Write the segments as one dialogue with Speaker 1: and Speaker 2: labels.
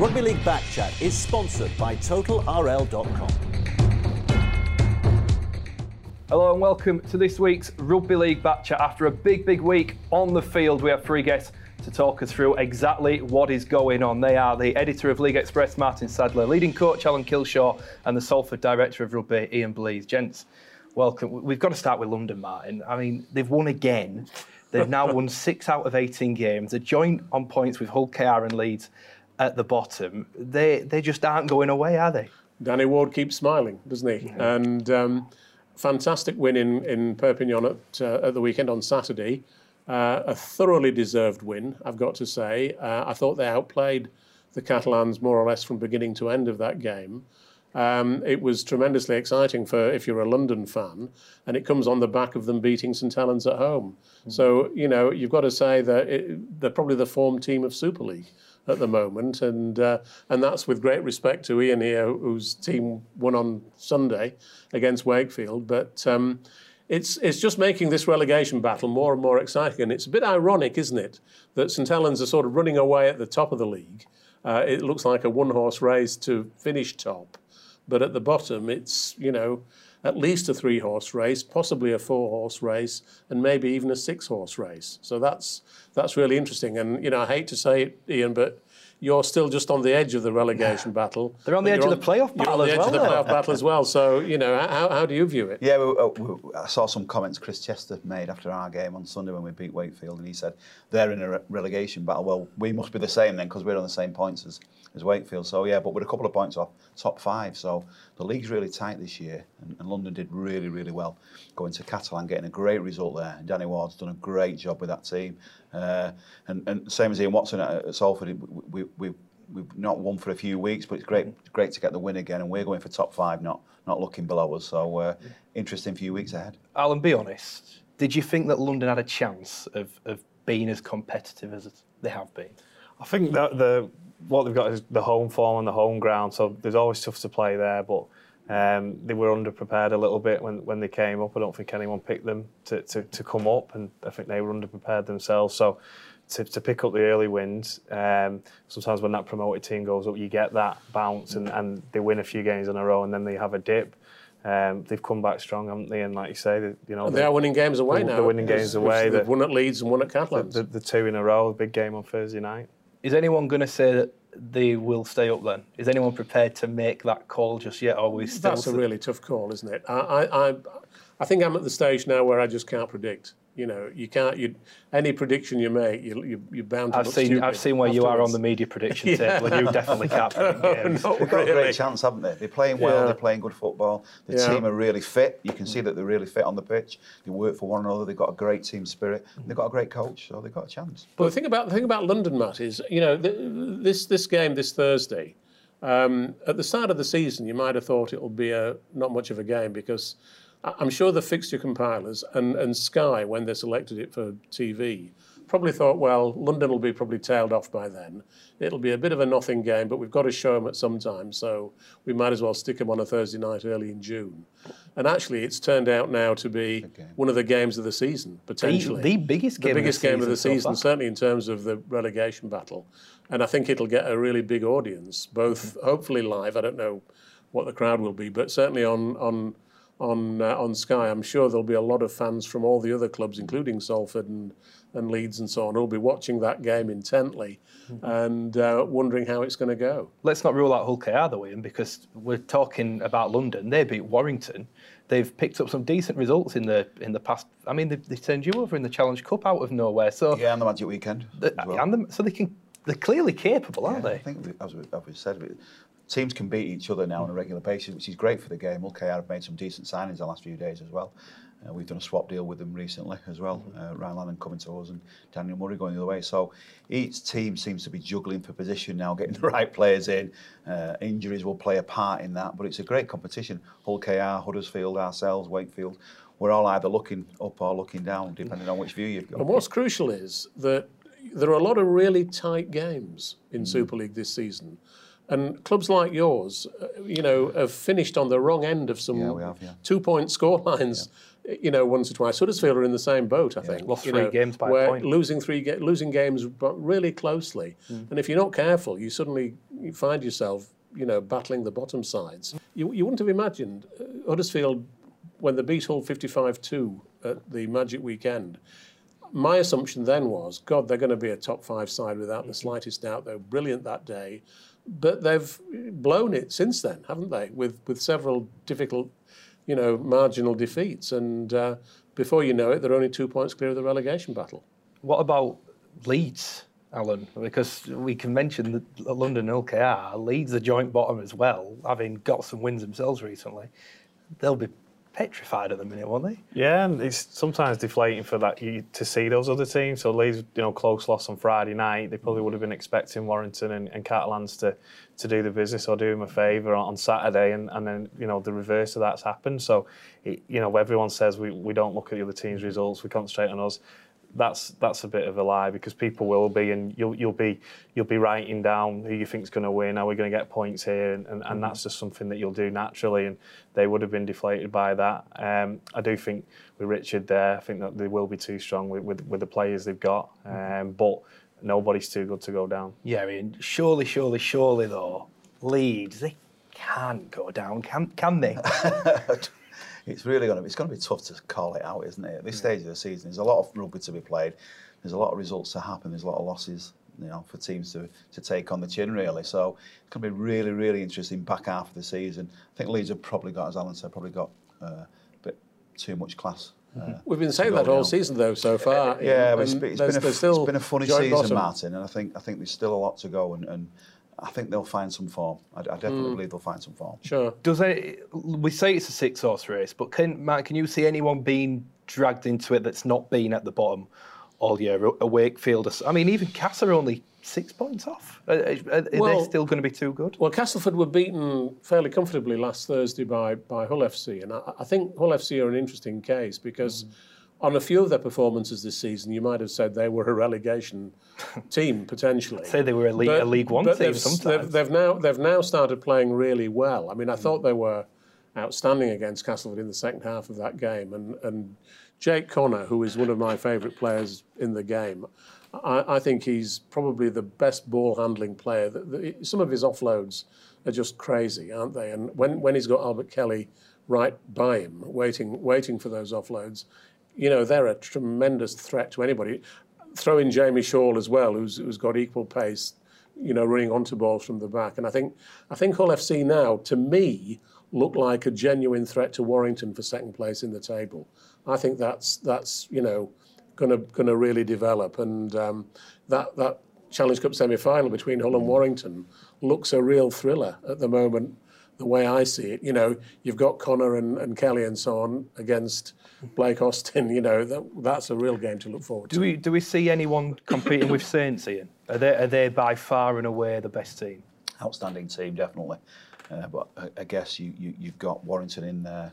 Speaker 1: Rugby League Back Chat is sponsored by TotalRL.com.
Speaker 2: Hello and welcome to this week's Rugby League Back Chat. After a big, big week on the field, we have three guests to talk us through exactly what is going on. They are the editor of League Express, Martin Sadler, leading coach, Alan Kilshaw, and the Salford director of rugby, Ian Blease. Gents, welcome. We've got to start with London, Martin. I mean, they've won again. They've now won six out of 18 games. They're joint on points with Hull KR and Leeds at the bottom, they they just aren't going away, are they?
Speaker 3: Danny Ward keeps smiling, doesn't he? Mm-hmm. And um, fantastic win in, in Perpignan at, uh, at the weekend on Saturday. Uh, a thoroughly deserved win, I've got to say. Uh, I thought they outplayed the Catalans more or less from beginning to end of that game. Um, it was tremendously exciting for if you're a London fan, and it comes on the back of them beating St Helens at home. Mm-hmm. So you know you've got to say that it, they're probably the form team of Super League at the moment, and uh, and that's with great respect to Ian here, whose team won on Sunday against Wakefield. But um, it's it's just making this relegation battle more and more exciting, and it's a bit ironic, isn't it, that St Helens are sort of running away at the top of the league. Uh, it looks like a one-horse race to finish top, but at the bottom, it's you know at least a three horse race, possibly a four horse race, and maybe even a six horse race. So that's that's really interesting. And you know, I hate to say it, Ian, but you're still just on the edge of the relegation battle.
Speaker 2: They're on the edge on, of the playoff battle
Speaker 3: you're on the
Speaker 2: edge
Speaker 3: well, of the playoff battle as well. So you know, how, how do you view it?
Speaker 4: Yeah, we, uh, we, I saw some comments Chris Chester made after our game on Sunday when we beat Wakefield, and he said they're in a re- relegation battle. Well, we must be the same then because we're on the same points as, as Wakefield. So yeah, but we're a couple of points off top five. So the league's really tight this year, and, and London did really, really well going to Catalan, getting a great result there. And Danny Ward's done a great job with that team. Uh, and, and same as Ian Watson at, at Salford, we, we, we've not won for a few weeks, but it's great great to get the win again, and we're going for top five, not not looking below us. So uh, interesting few weeks ahead.
Speaker 2: Alan, be honest. Did you think that London had a chance of, of being as competitive as they have been?
Speaker 5: I think that the what they've got is the home form and the home ground, so there's always stuff to play there, but. Um, they were underprepared a little bit when, when they came up. I don't think anyone picked them to, to, to come up, and I think they were underprepared themselves. So to, to pick up the early wins. Um, sometimes when that promoted team goes up, you get that bounce and, and they win a few games in a row and then they have a dip. Um, they've come back strong, haven't they? And like you say, they, you know
Speaker 3: they, they are winning games away
Speaker 5: they're,
Speaker 3: now.
Speaker 5: They're winning games away.
Speaker 3: They've won at Leeds and won at Catalans.
Speaker 5: The, the, the two in a row, big game on Thursday night.
Speaker 2: Is anyone going to say that they will stay up then? Is anyone prepared to make that call just yet, or we still?
Speaker 3: That's a really tough call, isn't it? I, I, I, I think I'm at the stage now where I just can't predict. You know, you can't. You any prediction you make, you, you you're bound to.
Speaker 2: I've seen. I've seen where afterwards. you are on the media prediction yeah. table, and you definitely can't predict games.
Speaker 4: They've got really. a great chance, haven't they? They're playing well. Yeah. They're playing good football. The yeah. team are really fit. You can see that they're really fit on the pitch. They work for one another. They've got a great team spirit. They've got a great coach, so they've got a chance.
Speaker 3: But the thing about the thing about London, Matt, is you know this this game this Thursday. Um, at the start of the season, you might have thought it will be a not much of a game because I'm sure the fixture compilers and, and Sky, when they selected it for TV, probably thought, well, London will be probably tailed off by then. It'll be a bit of a nothing game, but we've got to show them at some time, so we might as well stick them on a Thursday night early in June. And actually, it's turned out now to be one of the games of the season, potentially.
Speaker 2: The, the biggest game,
Speaker 3: the biggest
Speaker 2: of,
Speaker 3: the game
Speaker 2: of
Speaker 3: the season, so certainly in terms of the relegation battle. And I think it'll get a really big audience, both mm-hmm. hopefully live. I don't know what the crowd will be, but certainly on on on uh, on Sky. I'm sure there'll be a lot of fans from all the other clubs, including Salford and, and Leeds and so on, who'll be watching that game intently mm-hmm. and uh, wondering how it's going to go.
Speaker 2: Let's not rule out Hull KR though, Ian, because we're talking about London. They beat Warrington. They've picked up some decent results in the in the past. I mean, they, they turned you over in the Challenge Cup out of nowhere. So
Speaker 4: yeah, and the Magic Weekend. The, well.
Speaker 2: and the, so they can they're clearly capable, aren't
Speaker 4: yeah,
Speaker 2: they?
Speaker 4: I think, as we, as we said, teams can beat each other now on a regular basis, which is great for the game. Okay, I've made some decent signings the last few days as well. Uh, we've done a swap deal with them recently as well. Uh, Ryan Lannon coming to us and Daniel Murray going the other way. So each team seems to be juggling for position now, getting the right players in. Uh, injuries will play a part in that, but it's a great competition. Hull KR, Huddersfield, ourselves, Wakefield. We're all either looking up or looking down, depending on which view you've got.
Speaker 3: And what's crucial is that there are a lot of really tight games in mm. Super League this season. And clubs like yours, uh, you know, have finished on the wrong end of some
Speaker 4: yeah, have, yeah.
Speaker 3: two-point scorelines. Yeah. You know, once or twice. Huddersfield are in the same boat, I think.
Speaker 2: Lost
Speaker 3: three
Speaker 2: know, games by
Speaker 3: where
Speaker 2: a point.
Speaker 3: Losing three, losing games, but really closely. Mm. And if you're not careful, you suddenly find yourself, you know, battling the bottom sides. You, you wouldn't have imagined uh, Huddersfield when they beat Hull 55-2 at the Magic Weekend. My assumption then was, God, they're going to be a top five side without the slightest doubt. They were brilliant that day, but they've blown it since then, haven't they? With with several difficult, you know, marginal defeats, and uh, before you know it, they're only two points clear of the relegation battle.
Speaker 2: What about Leeds, Alan? Because we can mention that London LKR, Leeds are joint bottom as well, having got some wins themselves recently. They'll be petrified at the minute, weren't they?
Speaker 5: Yeah, and it's sometimes deflating for that you, to see those other teams. So Leeds, you know, close loss on Friday night. They probably would have been expecting Warrington and, and Catalans to to do the business or do them a favour on, on Saturday, and, and then you know the reverse of that's happened. So, it, you know, everyone says we, we don't look at the other team's results, we concentrate on us that's that's a bit of a lie because people will be and you'll you'll be you'll be writing down who you think's going to win, are we going to get points here, and, and, and, that's just something that you'll do naturally, and they would have been deflated by that. Um, I do think with Richard there, I think that they will be too strong with with, with the players they've got, um, but nobody's too good to go down.
Speaker 2: Yeah, I mean, surely, surely, surely though, Leeds they can't go down, can can they?
Speaker 4: it's really going to be, it's going to be tough to call it out, isn't it? At this yeah. stage of the season, there's a lot of rugby to be played. There's a lot of results to happen. There's a lot of losses, you know, for teams to, to take on the chin, really. So it's going to be really, really interesting back half of the season. I think Leeds have probably got, as Alan said, probably got uh, a bit too much class.
Speaker 3: Uh, We've been saying that all season, though, so far.
Speaker 4: Yeah, but it's, it's, been a, it's been a funny season, bottom. Martin, and I think I think there's still a lot to go, and, and I think they'll find some form. I, I definitely mm. believe they'll find some form.
Speaker 3: Sure.
Speaker 2: Does it? We say it's a six horse race, but can Matt, can you see anyone being dragged into it that's not been at the bottom all year? A Wakefield, I mean, even Cass are only six points off. Are, are well, they still going to be too good?
Speaker 3: Well, Castleford were beaten fairly comfortably last Thursday by by Hull FC, and I, I think Hull FC are an interesting case because. Mm on a few of their performances this season, you might have said they were a relegation team potentially.
Speaker 2: say they were a league, but, a league one team they've.
Speaker 3: They've, they've, now they've now started playing really well. I mean, I mm. thought they were outstanding against Castleford in the second half of that game, and and Jake Connor, who is one of my favourite players in the game. I, I, think he's probably the best ball handling player. The, the, some of his offloads are just crazy, aren't they? And when, when he's got Albert Kelly right by him, waiting waiting for those offloads, you know, they're a tremendous threat to anybody. Throw in Jamie Shaul as well, who's, who's got equal pace, you know, running onto balls from the back. And I think, I think Hull FC now, to me, look like a genuine threat to Warrington for second place in the table. I think that's, that's you know, going to going to really develop. And um, that, that Challenge Cup semi-final between Hull and Warrington looks a real thriller at the moment the way I see it. You know, you've got Connor and, and Kelly and so on against Blake Austin. You know, that, that's a real game to look forward
Speaker 2: do
Speaker 3: to.
Speaker 2: We, do we see anyone competing with Saints, Ian? Are they, are they by far and away the best team?
Speaker 4: Outstanding team, definitely. Uh, but I, I guess you, you, you've got Warrington in there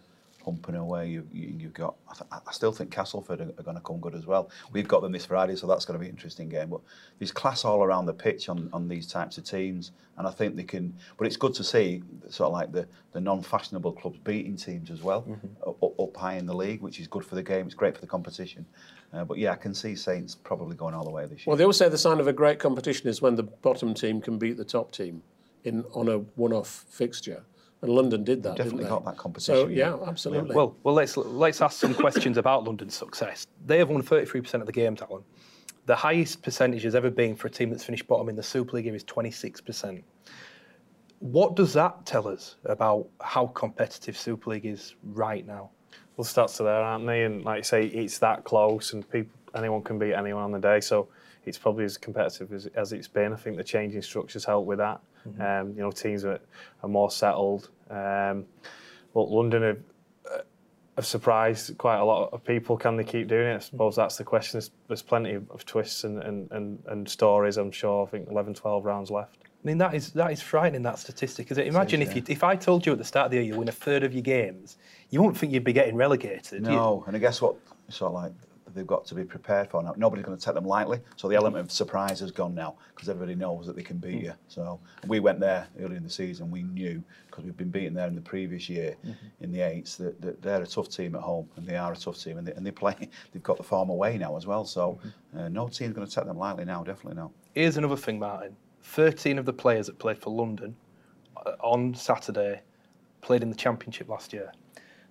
Speaker 4: pumping away. You, you, have got. I, th- I, still think Castleford are, are going to come good as well. We've got them this Friday, so that's going to be an interesting game. But there's class all around the pitch on, on these types of teams, and I think they can. But it's good to see sort of like the, the non-fashionable clubs beating teams as well, mm-hmm. up, up, high in the league, which is good for the game. It's great for the competition. Uh, but yeah, I can see Saints probably going all the way this year.
Speaker 3: Well, they always say the sign of a great competition is when the bottom team can beat the top team in on a one-off fixture and London did that.
Speaker 4: Definitely
Speaker 3: got
Speaker 4: that competition.
Speaker 3: So yeah, absolutely.
Speaker 2: Well, well, let's let's ask some questions about London's success. They have won 33% of the games, Alan. The highest percentage has ever been for a team that's finished bottom in the Super League is 26%. What does that tell us about how competitive Super League is right now?
Speaker 5: Well, the stats are there, aren't they? And like I say, it's that close, and people, anyone can beat anyone on the day. So it's probably as competitive as, as it's been. I think the changing structures help with that. Mm-hmm. Um, you know, teams that are more settled. Um, but London have, uh, have surprised quite a lot of people. Can they keep doing it? I suppose mm-hmm. that's the question. There's, there's plenty of twists and, and, and, and, stories, I'm sure. I think 11, 12 rounds left.
Speaker 2: I mean, that is that is frightening, that statistic. Because? Imagine is, if, you, if I told you at the start of the year you win a third of your games, you wouldn't think you'd be getting relegated.
Speaker 4: No, and I guess what, sort of like, they've got to be prepared for now. Nobody's going to take them lightly. So the element of surprise has gone now because everybody knows that they can beat you. So we went there early in the season. We knew because we've been beaten there in the previous year mm-hmm. in the eights that, that, they're a tough team at home and they are a tough team and they, and they play. They've got the form away now as well. So mm-hmm. uh, no team's going to take them lightly now. Definitely not.
Speaker 2: Here's another thing, Martin. 13 of the players that played for London uh, on Saturday played in the Championship last year.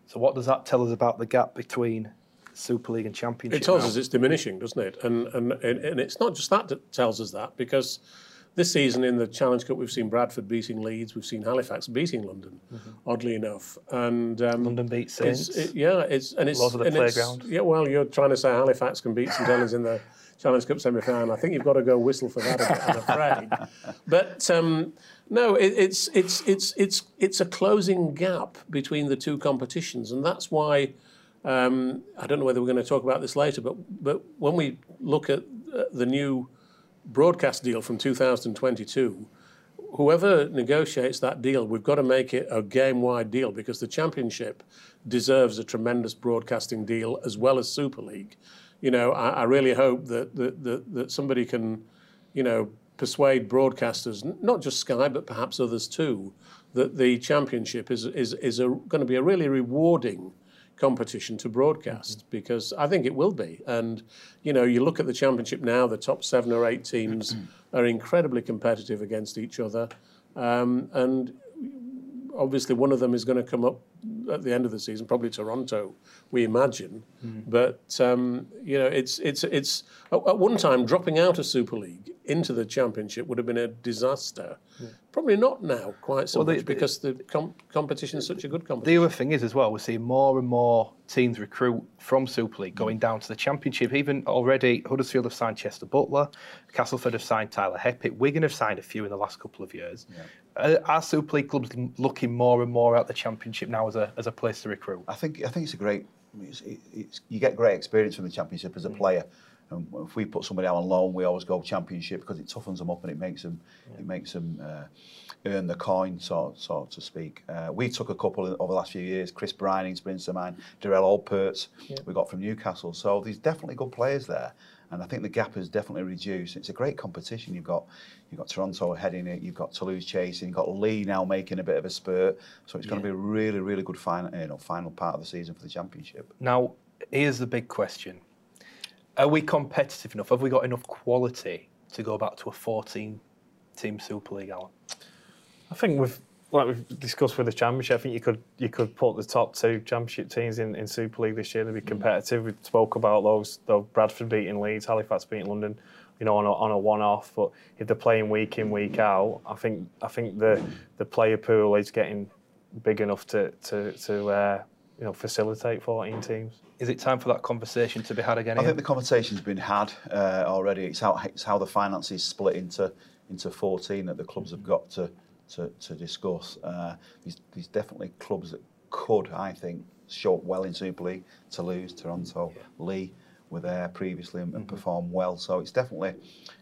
Speaker 2: So what does that tell us about the gap between Super League and Championship?
Speaker 3: It tells
Speaker 2: now?
Speaker 3: us it's diminishing, doesn't it? And, and and it's not just that that tells us that because this season in the Challenge Cup we've seen Bradford beating Leeds, we've seen Halifax beating London, oddly enough, and um,
Speaker 2: London beat
Speaker 3: it's-
Speaker 2: Saints.
Speaker 3: it- yeah, it's and it's
Speaker 5: Laws of the playground.
Speaker 3: Yeah, well, you're trying to say Halifax can beat St Helens in the Challenge Cup semi-final. I think you've got to go whistle for that a bit, I'm afraid. But um, no, it, it's it's it's it's it's a closing gap between the two competitions, and that's why. Um, I don't know whether we're going to talk about this later, but but when we look at uh, the new broadcast deal from 2022, whoever negotiates that deal, we've got to make it a game-wide deal because the championship deserves a tremendous broadcasting deal as well as Super League. You know, I, I really hope that, that that that somebody can, you know, persuade broadcasters, not just Sky but perhaps others too, that the championship is is is going to be a really rewarding competition to broadcast because I think it will be. And you know, you look at the championship now; the top seven or eight teams are incredibly competitive against each other, um, and obviously one of them is going to come up at the end of the season, probably Toronto, we imagine. But um, you know, it's it's it's at, one time dropping out of Super League into the Championship would have been a disaster. Probably not now, quite so
Speaker 2: Well, the-
Speaker 3: much, because the com- competition is such a good competition.
Speaker 2: The other thing is as well, we're seeing more and more teams recruit from Super League going down to the Championship. Even already, Huddersfield have signed Chester Butler, Castleford have signed Tyler Heppett, Wigan have signed a few in the last couple of years. Uh, are Super League clubs looking more and more at the Championship now as a, as a place to recruit?
Speaker 4: I think I think it's a great. It's, it's, you get great experience from the Championship as a mm. player. And if we put somebody out on loan, we always go championship because it toughens them up and it makes them it makes them uh, earn the coin, so so to speak. Uh, we took a couple over the last few years. Chris Brining springs to mind. Derrell Olpherts we got from Newcastle. So there's definitely good players there. And I think the gap has definitely reduced. It's a great competition. You've got you've got Toronto heading it. You've got Toulouse chasing. You've got Leigh now making a bit of a spurt. So it's going to be a really really good final you know final part of the season for the championship.
Speaker 2: Now, here's the big question: Are we competitive enough? Have we got enough quality to go back to a 14-team Super League, Alan?
Speaker 5: I think we've like we've discussed with the championship. I think you could you could put the top two championship teams in, in Super League this year. They'd be competitive. We spoke about those. Though Bradford beating Leeds, Halifax beating London. You know, on a, on a one-off. But if they're playing week in week out, I think I think the the player pool is getting big enough to to to uh, you know facilitate 14 teams.
Speaker 2: Is it time for that conversation to be had again?
Speaker 4: I think the conversation's been had uh, already. It's how it's how the finances split into into 14 that the clubs have got to to, to discuss. Uh, there's, there's definitely clubs that could, I think, show up well in Super League. Toulouse, Toronto, Leigh were there previously and, and performed well. So it's definitely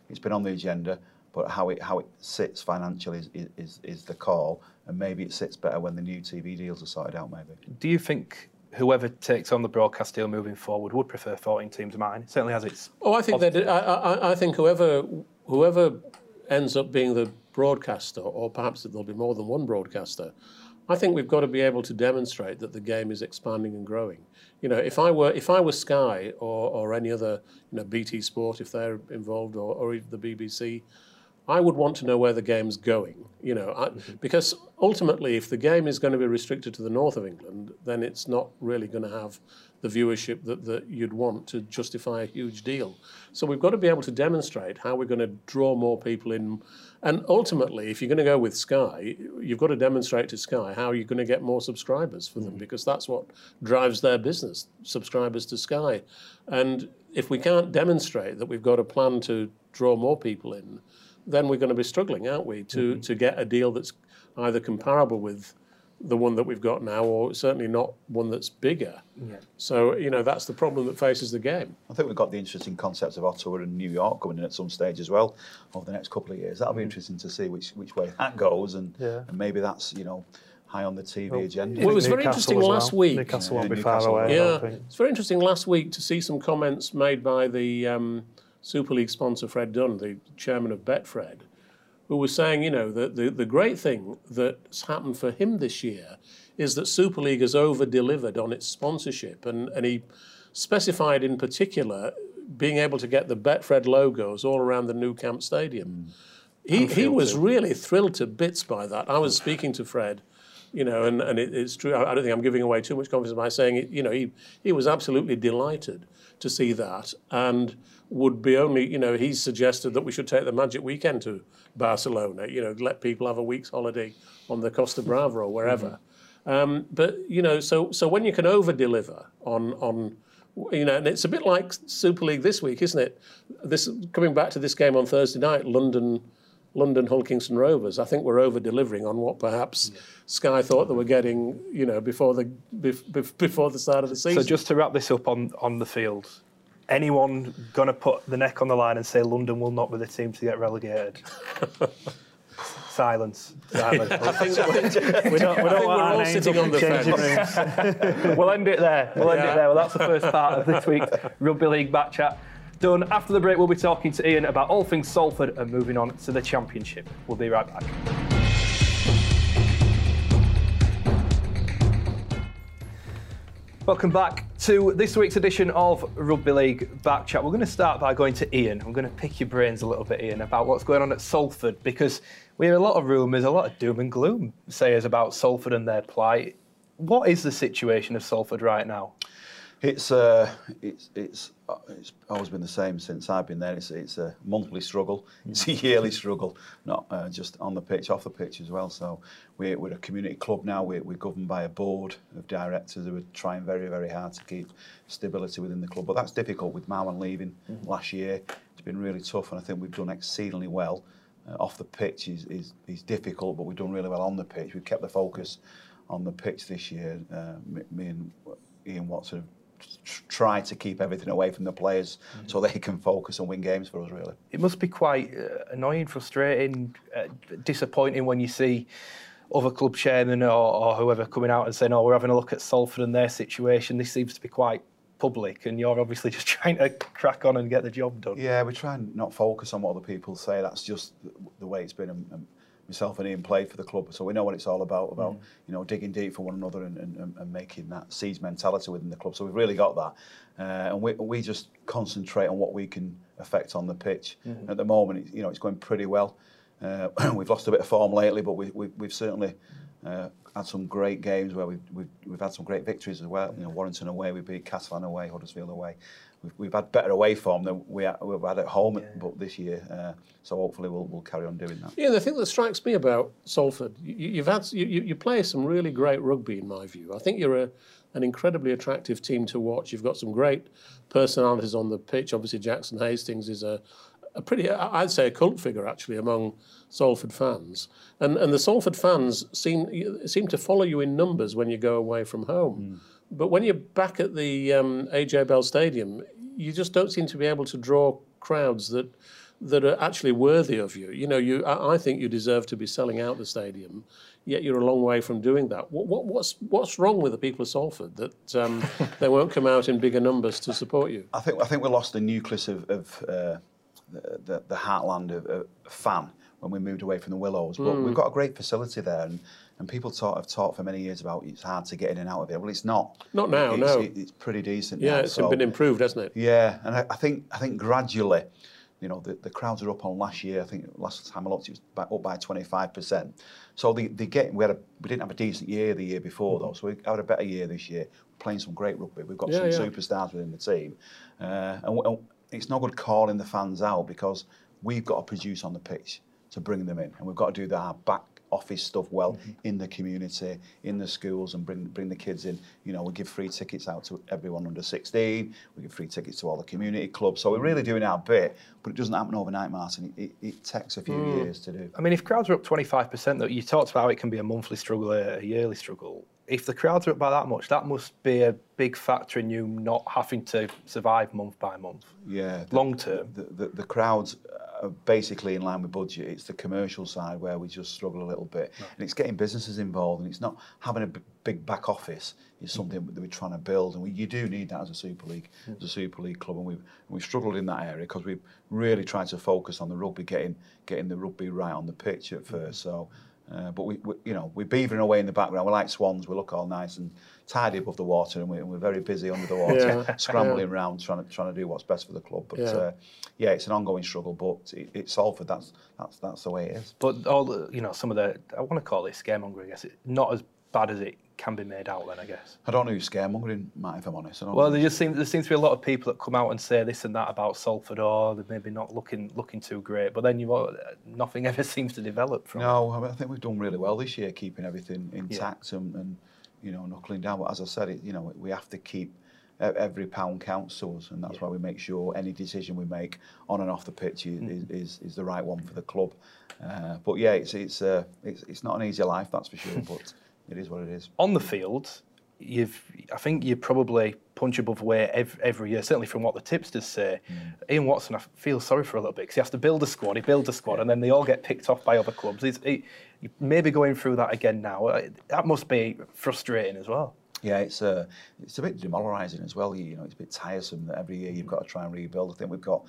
Speaker 4: it's been on the agenda. But how it how it sits financially is, is, is the call, and maybe it sits better when the new TV deals are sorted out. Maybe.
Speaker 2: Do you think whoever takes on the broadcast deal moving forward would prefer 14 teams? Mine it certainly has its.
Speaker 3: Oh, I think that I, I, I think whoever whoever ends up being the broadcaster, or perhaps there'll be more than one broadcaster. I think we've got to be able to demonstrate that the game is expanding and growing. You know, if I were if I were Sky or, or any other, you know, BT Sport if they're involved, or, or the BBC, I would want to know where the game's going. You know, I, mm-hmm. because ultimately, if the game is going to be restricted to the north of England, then it's not really going to have the viewership that, that you'd want to justify a huge deal. So we've got to be able to demonstrate how we're going to draw more people in. And ultimately, if you're going to go with Sky, you've got to demonstrate to Sky how you're going to get more subscribers for them mm-hmm. because that's what drives their business, subscribers to Sky. And if we can't demonstrate that we've got a plan to draw more people in, then we're going to be struggling, aren't we, to, to get a deal that's either comparable with the one that we've got now, or certainly not one that's bigger. So you know that's the problem that faces the game.
Speaker 4: I think we've got the interesting concepts of Ottawa and New York coming in at some stage as well over the next couple of years. That'll be interesting to see which which way that goes, and,
Speaker 5: Yeah.
Speaker 4: and maybe that's you know high on the TV agenda.
Speaker 3: Well, it was very
Speaker 5: Newcastle
Speaker 3: interesting
Speaker 5: as
Speaker 3: last week.
Speaker 5: Newcastle
Speaker 4: Yeah,
Speaker 5: won't be
Speaker 4: Newcastle.
Speaker 5: far away.
Speaker 3: Yeah, it's very interesting last week to see some comments made by the um, Super League sponsor Fred Done, the chairman of Betfred, who was saying, you know, that the, the great thing that's happened for him this year is that Super League has over delivered on its sponsorship. And, and he specified in particular being able to get the Betfred logos all around the Nou Camp Stadium. He, he was really thrilled to bits by that. I was speaking to Fred, you know, and, and it, it's true. I, I don't think I'm giving away too much confidence by saying, it, you know, he, he was absolutely delighted to see that and would be only, you know, he suggested that we should take the magic weekend to Barcelona, you know, let people have a week's holiday on the Costa Brava or wherever. Um, but, you know, so, so when you can over deliver on, on, you know, and it's a bit like Super League this week, isn't it? This coming back to this game on Thursday night, London, London Hull Kingston Rovers. I think we're over delivering on what perhaps Sky thought they were getting, you know, before the bef- bef- before the start of the season.
Speaker 2: So just to wrap this up on, on the field, anyone going to put the neck on the line and say London will not be the team to get relegated? Silence. Silence.
Speaker 3: I think, I think,
Speaker 5: We don't, we
Speaker 3: I
Speaker 5: don't
Speaker 3: think
Speaker 5: want
Speaker 3: we're
Speaker 5: our
Speaker 3: all
Speaker 5: names
Speaker 3: sitting on the fence.
Speaker 2: we'll end it there. We'll end
Speaker 3: Yeah.
Speaker 2: it there. Well, that's the first part of this week's Rugby League back chat. Done. After the break, we'll be talking to Ian about all things Salford and moving on to the Championship. We'll be right back. Welcome back to this week's edition of Rugby League Back Chat. We're going to start by going to Ian. I'm going to pick your brains a little bit, Ian, about what's going on at Salford because we hear a lot of rumours, a lot of doom and gloom sayers about Salford and their plight. What is the situation of Salford right now?
Speaker 4: It's uh, it's it's uh, it's always been the same since I've been there. It's it's a monthly struggle. It's a yearly struggle, not uh, just on the pitch, off the pitch as well. So we're, we're a community club now. We're, we're governed by a board of directors who are trying very very hard to keep stability within the club. But that's difficult with Marwan leaving last year. It's been really tough, and I think we've done exceedingly well. Uh, off the pitch is, is is difficult, but we've done really well on the pitch. We've kept the focus on the pitch this year. Uh, me, me and Ian Watson have try to keep everything away from the players so they can focus and win games for us really
Speaker 2: It must be quite uh, annoying, frustrating, uh, disappointing when you see other club chairmen or, or whoever coming out and saying, "Oh, we're having a look at Salford and their situation." This seems to be quite public, and you're obviously just trying to crack on and get the job done.
Speaker 4: yeah we try and not focus on what other people say that's just the, the way it's been and, and myself and Ian played for the club, so we know what it's all about, about, mm. you know, digging deep for one another and, and, and making that seeds mentality within the club. So we've really got that. Uh, and we, we just concentrate on what we can affect on the pitch. Mm. At the moment, you know, it's going pretty well. Uh, we've lost a bit of form lately, but we, we, we've certainly uh, had some great games where we've, we've, we've had some great victories as well. You know, Warrington away, we beat Catalan away, Huddersfield away. We've, we've had better away form than we ha- we've had at home but this year. Uh, so hopefully we'll, we'll carry on doing that.
Speaker 3: Yeah, the thing that strikes me about Salford, you, you've had you, you you play some really great rugby in my view. I think you're a, an incredibly attractive team to watch. You've got some great personalities on the pitch. Obviously, Jackson Hastings is a, a pretty, I- I'd say, a cult figure actually among Salford fans. And and the Salford fans seem seem to follow you in numbers when you go away from home. But when you're back at the um, AJ Bell Stadium, you just don't seem to be able to draw crowds that that are actually worthy of you. You know, you I, I think you deserve to be selling out the stadium, yet you're a long way from doing that. What, what, what's what's wrong with the people of Salford that um, they won't come out in bigger numbers to support you?
Speaker 4: I think I think we lost the nucleus of, of uh, the, the, heartland of, of fan when we moved away from the Willows. But
Speaker 3: Hmm.
Speaker 4: we've got a great facility there, and, and people talk, have talked for many years about it's hard to get in and out of it. Well, it's not.
Speaker 3: Not now,
Speaker 4: It's,
Speaker 3: no.
Speaker 4: it- it's pretty decent.
Speaker 3: Yeah,
Speaker 4: now,
Speaker 3: it's
Speaker 4: so-
Speaker 3: been improved, hasn't it?
Speaker 4: Yeah, and I, I think I think gradually, you know, the, the crowds are up on last year. I think last time I looked, it was up by twenty five percent. So they, they get we had a we didn't have a decent year the year before though, so we had a better year this year. Playing some great rugby, we've got
Speaker 3: Yeah,
Speaker 4: some
Speaker 3: yeah.
Speaker 4: superstars within the team, uh, and, and it's not good calling the fans out because we've got to produce on the pitch to bring them in, and we've got to do that back office stuff well
Speaker 3: Mm-hmm.
Speaker 4: in the community, in the schools, and bring bring the kids in. You know, we give free tickets out to everyone under 16. We give free tickets to all the community clubs. So we're really doing our bit, but it doesn't happen overnight, Martin. It, it, it takes a few
Speaker 3: Hmm.
Speaker 4: years to do.
Speaker 2: I mean, if crowds are up 25%, though, you talked about how it can be a monthly struggle, a yearly struggle. If the crowds are up by that much, that must be a big factor in you not having to survive month by month.
Speaker 4: Yeah, the-
Speaker 2: Long term.
Speaker 4: The, the, the crowds are basically in line with budget. It's the commercial side where we just struggle a little bit, and it's getting businesses involved, and it's not having a big back office. It's mm. something that we're trying to build, and we, you do need that as a Super League, mm. as a Super League club, and we've we've struggled in that area because we've really tried to focus on the rugby, getting getting the rugby right on the pitch at mm. first. So. Uh, but we, we, you know, we're beavering away in the background. We're like swans. We look all nice and tidy above the water, and, we, and we're very busy under the water,
Speaker 3: Yeah.
Speaker 4: scrambling around trying to trying to do what's best for the club. But
Speaker 3: Yeah.
Speaker 4: uh, yeah, it's an ongoing struggle. But it, it's Salford. That's that's that's the way it is.
Speaker 2: But all the, you know, some of the I want to call it scaremongering. I guess it, not as bad as it can be made out. Then I guess.
Speaker 4: I don't know who's scaremongering, Matt. If I'm honest.
Speaker 2: Well, there just seems there seems to be a lot of people that come out and say this and that about Salford, or they're maybe not looking looking too great. But then you nothing ever seems to develop from.
Speaker 4: No, I, mean, I think we've done really well this year, keeping everything intact and, and you know knuckling down. But as I said, it, you know we have to keep every pound counts to us, and that's why we make sure any decision we make on and off the pitch is, is, is, is the right one for the club. Uh, but yeah, it's it's, uh, it's it's not an easy life, that's for sure. but it is what it is.
Speaker 2: on the field, you've I think you probably punch above weight every, every year. Certainly from what the tipsters say. Ian Watson, I feel sorry for a little bit because he has to build a squad. He builds a squad, and then they all get picked off by other clubs. He's he, he maybe going through that again now. Uh, That must be frustrating as well.
Speaker 4: Yeah, it's uh, it's a bit demoralising as well. You, you know, it's a bit tiresome that every year you've got to try and rebuild. I think we've got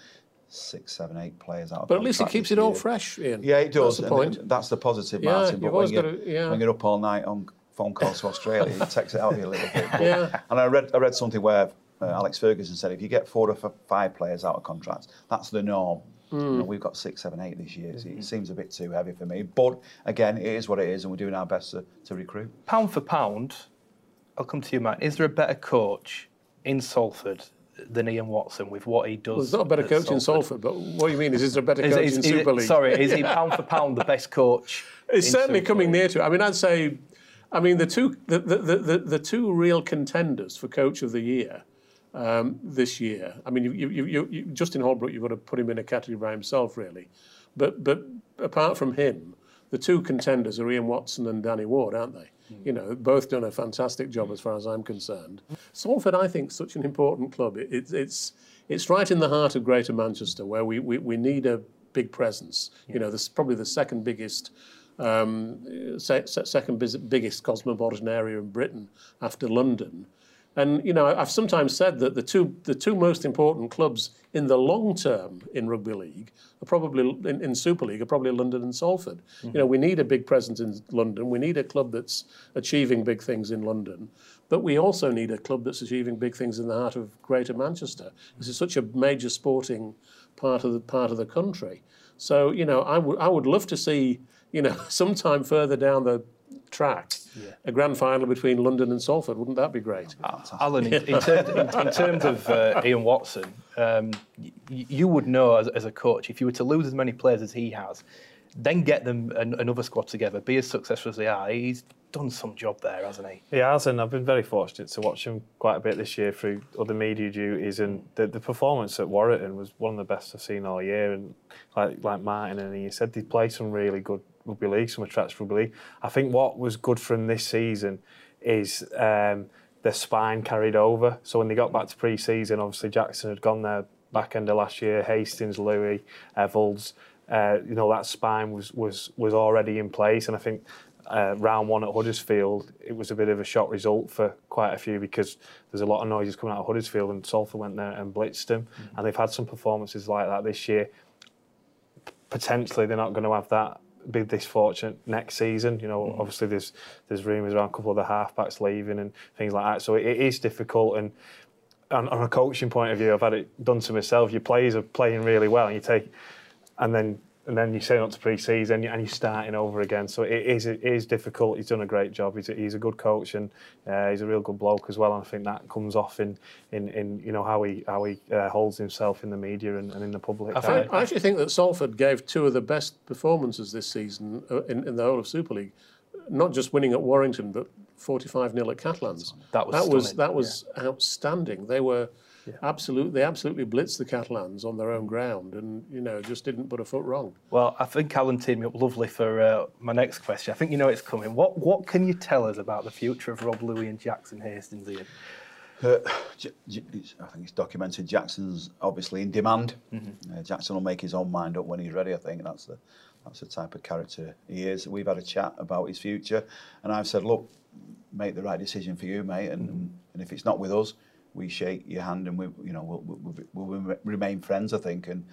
Speaker 4: six, seven, eight players out.
Speaker 3: But at least it keeps
Speaker 4: this
Speaker 3: it all fresh, Ian.
Speaker 4: Yeah, it does.
Speaker 3: That's the
Speaker 4: and
Speaker 3: point.
Speaker 4: That's the positive,
Speaker 3: Yeah,
Speaker 4: Martin.
Speaker 3: you've
Speaker 4: But when
Speaker 3: always
Speaker 4: you're,
Speaker 3: gotta- yeah.
Speaker 4: when you're up all night on phone calls to Australia, it takes it out of you a little bit. But-
Speaker 3: Yeah.
Speaker 4: And I read I read something where uh, Alex Ferguson said if you get four or five players out of contracts, that's the norm.
Speaker 3: Hmm.
Speaker 4: You know, we've got six, seven, eight this year. So it seems a bit too heavy for me. But again, it is what it is, and we're doing our best to, to recruit.
Speaker 2: Pound for pound, I'll come to you, Matt. Is there a better coach in Salford than Ian Watson with what he does?
Speaker 3: Well, there's not a better coach in Salford, but what do you mean? Is, is there a better
Speaker 2: Is,
Speaker 3: coach
Speaker 2: is-
Speaker 3: in Super League?
Speaker 2: Sorry, is he pound for pound the best coach?
Speaker 3: It's certainly
Speaker 2: Super
Speaker 3: coming
Speaker 2: League?
Speaker 3: near to it. I mean, I'd say, I mean, the two the, the, the, the, the two real contenders for Coach of the Year um, this year. I mean, you, you, you, you, Justin Holbrook, you've got to put him in a category by himself, really. But but apart from him, the two contenders are Ian Watson and Danny Ward, aren't they? You know, both done a fantastic job as far as I'm concerned. Salford, I think, such an important club. It, it's it's it's right in the heart of Greater Manchester, where we, we, we need a big presence. You know, this is probably the second biggest um, se- se- second biggest cosmopolitan area in Britain after London. And you know, I've sometimes said that the two the two most important clubs in the long term in rugby league are probably in, in Super League are probably London and Salford. Mm-hmm. You know, we need a big presence in London. We need a club that's achieving big things in London, but we also need a club that's achieving big things in the heart of Greater Manchester. This is such a major sporting part of the part of the country. So you know, I would I would love to see you know sometime further down the track a grand final between London and Salford. Wouldn't that be great?
Speaker 2: Alan, in, in, terms, in, in terms of uh, Ian Watson, um, y- you would know as, as a coach if you were to lose as many players as he has, then get them an, another squad together, be as successful as they are. He's done some job there, hasn't he?
Speaker 5: He has, and I've been very fortunate to watch him quite a bit this year through other media duties. And the, the performance at Warrington was one of the best I've seen all year. And like like Martin and he said, they played some really good rugby league, some attractive rugby league. I think what was good for him this season is um, the spine carried over. So when they got back to pre-season, obviously Jackson had gone there back end of last year. Hastings, Lui, Evalds. Uh, you know that spine was was was already in place, and I think uh, round one at Huddersfield, it was a bit of a shock result for quite a few because there's a lot of noises coming out of Huddersfield, and Salford went there and blitzed them, and they've had some performances like that this year. Potentially, they're not going to have that be this fortunate next season. You know, mm. obviously there's there's rumours around a couple of the halfbacks leaving and things like that, so it, it is difficult and. On, on a coaching point of view, I've had it done to myself. Your players are playing really well, and you take, and then and then you send up to pre-season and you're starting over again. So it is it is difficult. He's done a great job. He's a, he's a good coach and uh, he's a real good bloke as well. And I think that comes off in in, in you know how he how he uh, holds himself in the media and, and in the public.
Speaker 2: I
Speaker 3: I,
Speaker 2: think-
Speaker 3: I actually think that Salford gave two of the best performances this season uh, in, in the whole of Super League. Not just winning at Warrington, but 45 0 at Catalans.
Speaker 2: That was
Speaker 3: that was
Speaker 2: stunning,
Speaker 3: that was outstanding. They were absolute. They absolutely blitzed the Catalans on their own ground, and you know just didn't put a foot wrong.
Speaker 2: Well, I think Alan teed me up lovely for uh, my next question. I think you know it's coming. What what can you tell us about the future of Rob Lui and Jackson Hastings, Ian?
Speaker 4: Uh, J- J- it's- I think it's documented. Jackson's obviously in demand. Uh, Jackson will make his own mind up when he's ready. I think that's the that's the type of character he is. We've had a chat about his future, and I've said, look, make the right decision for you, mate. And and if it's not with us, we shake your hand and we you know we'll, we'll, we'll, we'll remain friends. I think, and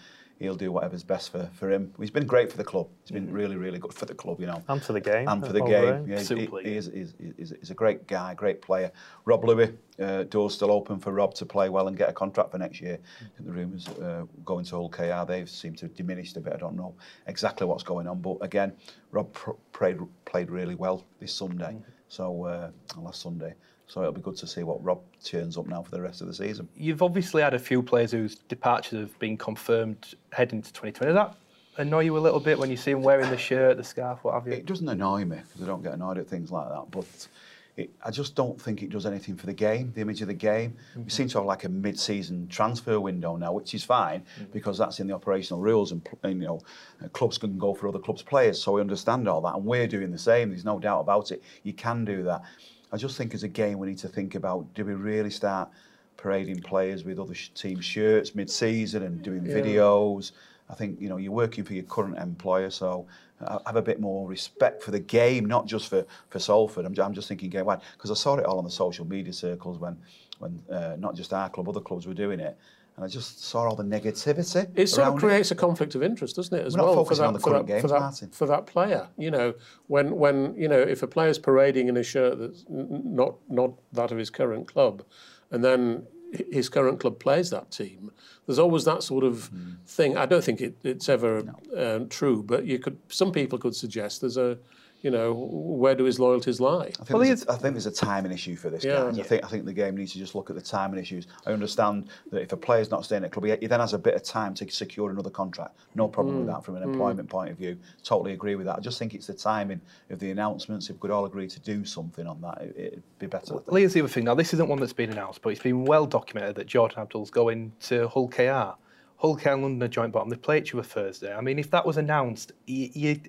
Speaker 4: he'll do whatever's best for, for him. He's been great for the club. He's been really, really good for the club, you know.
Speaker 5: And for the game.
Speaker 4: And for the
Speaker 5: overall.
Speaker 4: game. Yeah, he, he, is, he's, he's, he's a great guy, great player. Rob Lui, uh, door's still open for Rob to play well and get a contract for next year. I think the rumours uh, going to Hull KR, they've seemed to have diminished a bit. I don't know exactly what's going on. But again, Rob pr- played, played really well this Sunday. So, uh, last Sunday. So it'll be good to see what Rob turns up now for the rest of the season.
Speaker 2: You've obviously had a few players whose departures have been confirmed heading to 2020. Does that annoy you a little bit when you see them wearing the shirt, the scarf, what have you?
Speaker 4: It doesn't annoy me because I don't get annoyed at things like that. But it, I just don't think it does anything for the game, the image of the game. We seem to have like a mid-season transfer window now, which is fine because that's in the operational rules, and, and you know, uh, clubs can go for other clubs' players. So we understand all that, and we're doing the same. There's no doubt about it. You can do that. I just think as a game, we need to think about: do we really start parading players with other sh- team shirts mid-season and doing videos? I think you know you're working for your current employer, so uh, have a bit more respect for the game, not just for for Salford. I'm, I'm just thinking game wide because I saw it all on the social media circles when when uh, not just our club, other clubs were doing it, and I just saw all the negativity.
Speaker 3: It sort of creates a conflict of interest, doesn't it, as
Speaker 4: We're not
Speaker 3: well for
Speaker 4: focusing
Speaker 3: that,
Speaker 4: on the
Speaker 3: for,
Speaker 4: current
Speaker 3: that, for, that,
Speaker 4: Martin.
Speaker 3: for that player. You know, when when you know if a player's parading in a shirt that's not not that of his current club, and then his current club plays that team, there's always that sort of
Speaker 4: Hmm.
Speaker 3: thing. I don't think it, it's ever um, true, but you could some people could suggest there's a, you know, where do his loyalties lie?
Speaker 4: I think,
Speaker 2: Well,
Speaker 4: there's a, I think there's a timing issue for this,
Speaker 3: Yeah.
Speaker 4: guys. I think I think the game needs to just look at the timing issues. I understand that if a player's not staying at club, he, he then has a bit of time to secure another contract. No problem with mm. that from an mm. employment point of view. Totally agree with that. I just think it's the timing of the announcements. If we could all agree to do something on that, it, it'd be better. I think.
Speaker 2: Well, here's the other thing. Now, this isn't one that's been announced, but it's been well documented that Jordan Abdull's going to Hull KR. Hull KR and London are joint bottom. They play each other Thursday. I mean, if that was announced, you, you,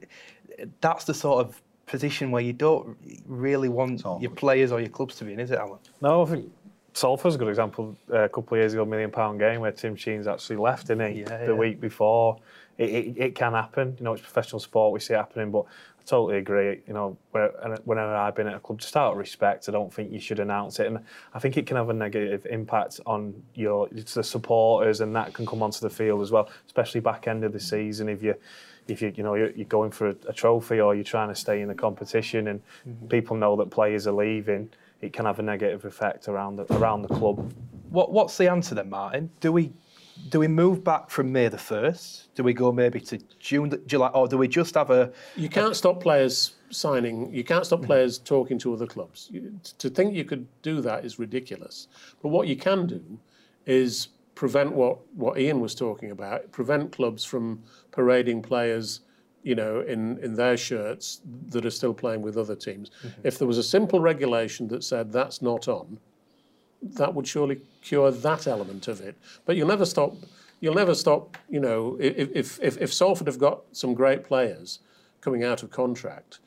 Speaker 2: that's the sort of position where you don't really want your players or your clubs to be in, is it, Alan?
Speaker 5: No, I think Salford's a good example. Uh, a couple of years ago, million pound game where Tim Sheens actually left, didn't he?
Speaker 2: Yeah,
Speaker 5: the
Speaker 2: yeah.
Speaker 5: week before. It, it, it can happen. You know, it's professional sport. We see it happening, but I totally agree. You know, whenever I've been at a club, just out of respect, I don't think you should announce it, and I think it can have a negative impact on your it's the supporters, and that can come onto the field as well, especially back end of the season if you. If you you know you're, you're going for a, a trophy or you're trying to stay in the competition and mm-hmm. people know that players are leaving, it can have a negative effect around the, around the club.
Speaker 2: What, what's the answer then, Martin? Do we do we move back from May the first? Do we go maybe to June, July, or do we just have a?
Speaker 3: You can't stop players signing. You can't stop players talking to other clubs. You- To think you could do that is ridiculous. But what you can do is prevent what, what Ian was talking about. Prevent clubs from parading players, you know, in, in their shirts that are still playing with other teams. Mm-hmm. If there was a simple regulation that said that's not on, that would surely cure that element of it. But you'll never stop. You'll never stop. You know, if if if, if Salford have got some great players coming out of contract,